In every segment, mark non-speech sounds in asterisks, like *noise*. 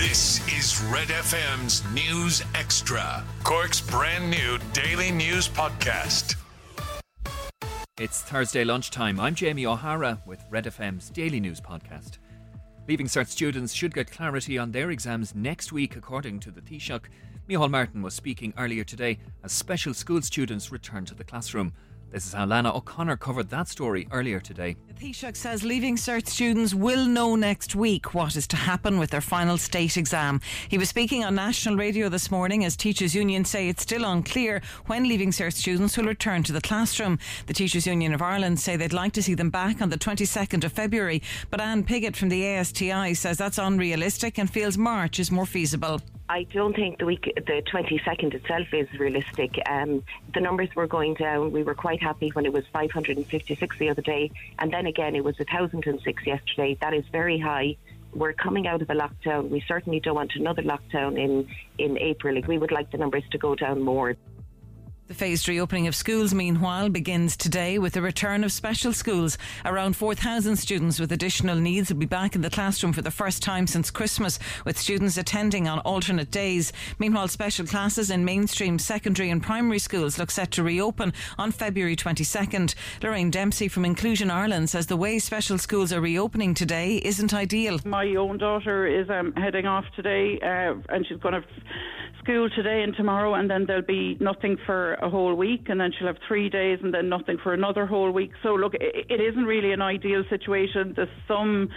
This is Red FM's News Extra, Cork's brand new daily news podcast. It's Thursday lunchtime. I'm Jamie O'Hara with Red FM's daily news podcast. Leaving Cert students should get clarity on their exams next week, according to the Taoiseach. Micheál Martin was speaking earlier today as special school students return to the classroom. This is how Lana O'Connor covered that story earlier today. The Taoiseach says Leaving Cert students will know next week what is to happen with their final state exam. He was speaking on national radio this morning as Teachers Union say it's still unclear when Leaving Cert students will return to the classroom. The Teachers Union of Ireland say they'd like to see them back on the 22nd of February, but Anne Piggott from the ASTI says that's unrealistic and feels March is more feasible. I don't think the week, the 22nd itself is realistic. Um, the numbers were going down. We were quite happy when it was 556 the other day, and then again it was 1,006 yesterday. That is very high. We're coming out of a lockdown. We certainly don't want another lockdown in in April. We would like the numbers to go down more. The phased reopening of schools, meanwhile, begins today with the return of special schools. Around 4,000 students with additional needs will be back in the classroom for the first time since Christmas, with students attending on alternate days. Meanwhile, special classes in mainstream secondary and primary schools look set to reopen on February 22nd. Lorraine Dempsey from Inclusion Ireland says the way special schools are reopening today isn't ideal. My own daughter is um, heading off today, uh, and she's going to school today and tomorrow, and then there'll be nothing for a whole week, and then she'll have three days, and then nothing for another whole week. So, look, it, isn't really an ideal situation. There's some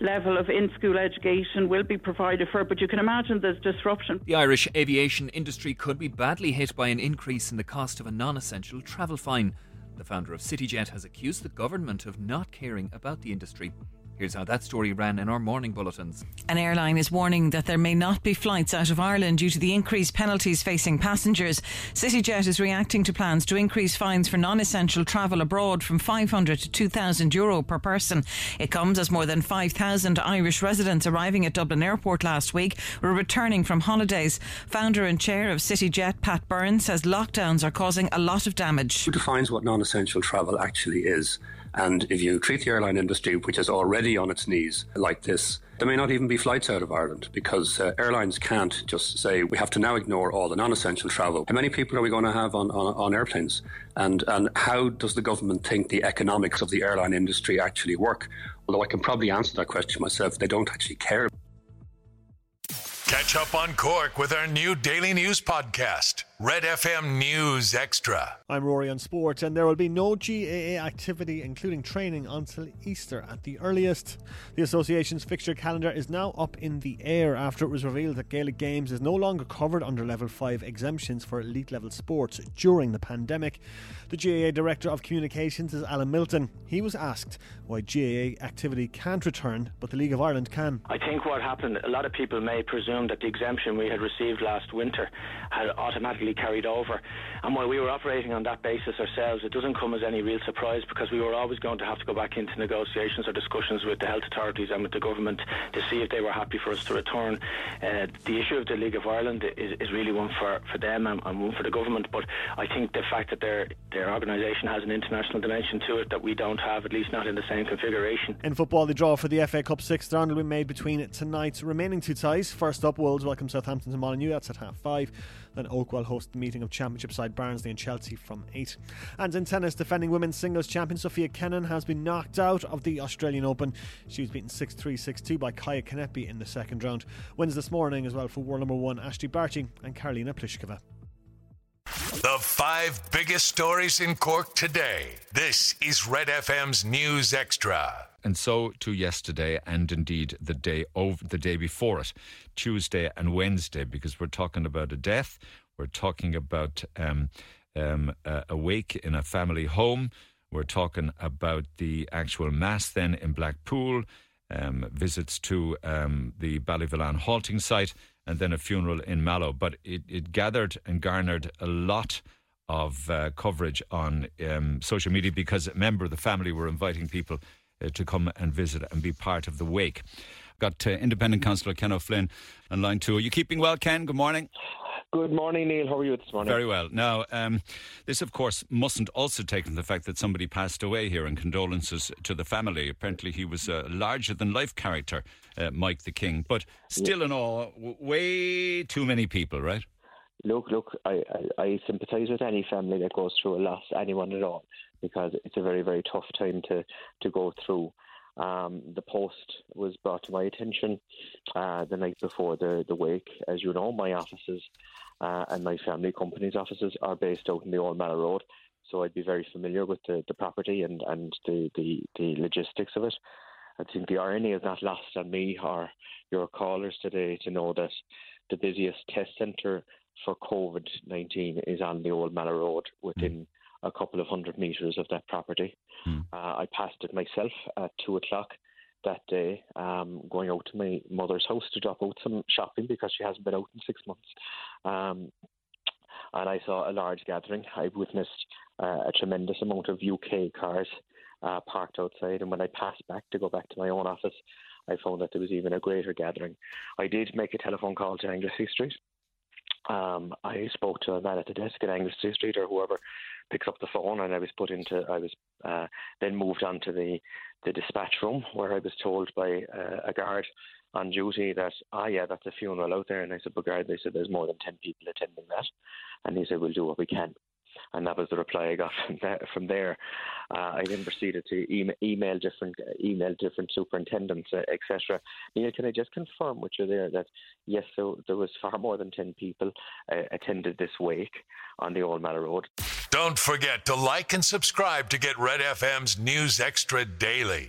level of in school education will be provided for, but you can imagine there's disruption. The Irish aviation industry could be badly hit by an increase in the cost of a non essential travel fine. The founder of CityJet has accused the government of not caring about the industry. Here's how that story ran in our morning bulletins. An airline is warning that there may not be flights out of Ireland due to the increased penalties facing passengers. CityJet is reacting to plans to increase fines for non essential travel abroad from 500 to 2,000 euro per person. It comes as more than 5,000 Irish residents arriving at Dublin Airport last week were returning from holidays. Founder and chair of CityJet, Pat Byrne, says lockdowns are causing a lot of damage. Who defines what non essential travel actually is? And if you treat the airline industry, which is already on its knees like this, there may not even be flights out of Ireland because uh, airlines can't just say we have to now ignore all the non-essential travel. How many people are we going to have on, on, on airplanes? And and how does the government think the economics of the airline industry actually work? Although I can probably answer that question myself, they don't actually care. Catch up on Cork with our new daily news podcast, Red FM News Extra. I'm Rory on Sport, and there will be no GAA activity, including training, until Easter at the earliest. The association's fixture calendar is now up in the air after it was revealed that Gaelic Games is no longer covered under Level 5 exemptions for elite level sports during the pandemic. The GAA Director of Communications is Alan Milton. He was asked why GAA activity can't return, but the League of Ireland can. I think what happened, a lot of people may presume that the exemption we had received last winter had automatically carried over. And while we were operating on that basis ourselves, it doesn't come as any real surprise because we were always going to have to go back into negotiations or discussions with the health authorities and with the government to see if they were happy for us to return. Uh, the issue of the League of Ireland is, is really one for, for them and, and one for the government, but I think the fact that their, their organisation has an international dimension to it that we don't have, at least not in the same configuration. In football, the draw for the FA Cup sixth round will be made between tonight's remaining two ties. First up, Wolves welcome Southampton to Molineux. That's at half five. Then Oakwell host the meeting of Championship side Barnsley and Chelsea from 8. And in tennis, defending women's singles champion Sofia Kenin has been knocked out of the Australian Open. She was beaten 6 3 6 2 by Kaia Kanepi in the second round. Wins this morning as well for world number one Ashleigh Barty and Karolina Pliskova. The five biggest stories in Cork today. This is Red FM's News Extra. And so to yesterday, and indeed the day over the day before it, Tuesday and Wednesday, because we're talking about a death, we're talking about um, um, a wake in a family home, we're talking about the actual mass then in Blackpool, um, visits to um, the Ballyvolane halting site, and then a funeral in Mallow. But it, it gathered and garnered a lot of uh, coverage on um, social media because a member of the family were inviting people uh, to come and visit and be part of the wake. Got uh, Independent Councillor Ken O'Flynn on line two. Are you keeping well, Ken? Good morning. Good morning, Neil. How are you this morning? Very well. Now, um, this, of course, mustn't also take into the fact that somebody passed away here, and condolences to the family. Apparently, he was a larger than life character, uh, Mike the King. But still, yeah. in all, w- way too many people, right? Look, look, I, I, I sympathise with any family that goes through a loss, anyone at all, because it's a very, very tough time to, to go through. Um, the post was brought to my attention uh, the night before the, the wake. As you know, my offices uh, and my family company's offices are based out in the Old Mallow Road, so I'd be very familiar with the, the property and, and the, the, the logistics of it. I think the irony is not lost on me or your callers today to know that the busiest test centre for COVID 19 is on the Old Mallow Road within. A couple of hundred metres of that property. Mm. Uh, I passed it myself at two o'clock that day, um, going out to my mother's house to drop out some shopping because she hasn't been out in six months. Um, and I saw a large gathering. I witnessed uh, a tremendous amount of UK cars uh, parked outside. And when I passed back to go back to my own office, I found that there was even a greater gathering. I did make a telephone call to Anglesey Street um, I spoke to a man at the desk at Anglesey Street or whoever picks up the phone, and I was put into. I was uh, then moved on to the the dispatch room where I was told by uh, a guard on duty that ah yeah that's a funeral out there, and I said but guard they said there's more than ten people attending that, and he said we'll do what we can and that was the reply I got *laughs* from, that, from there. Uh, I then proceeded to email, email different email different superintendents, uh, etc. Neil, can I just confirm with you there that yes, so there was far more than ten people uh, attended this wake on the Old Mallow Road. Don't forget to like and subscribe to get Red FM's News Extra daily.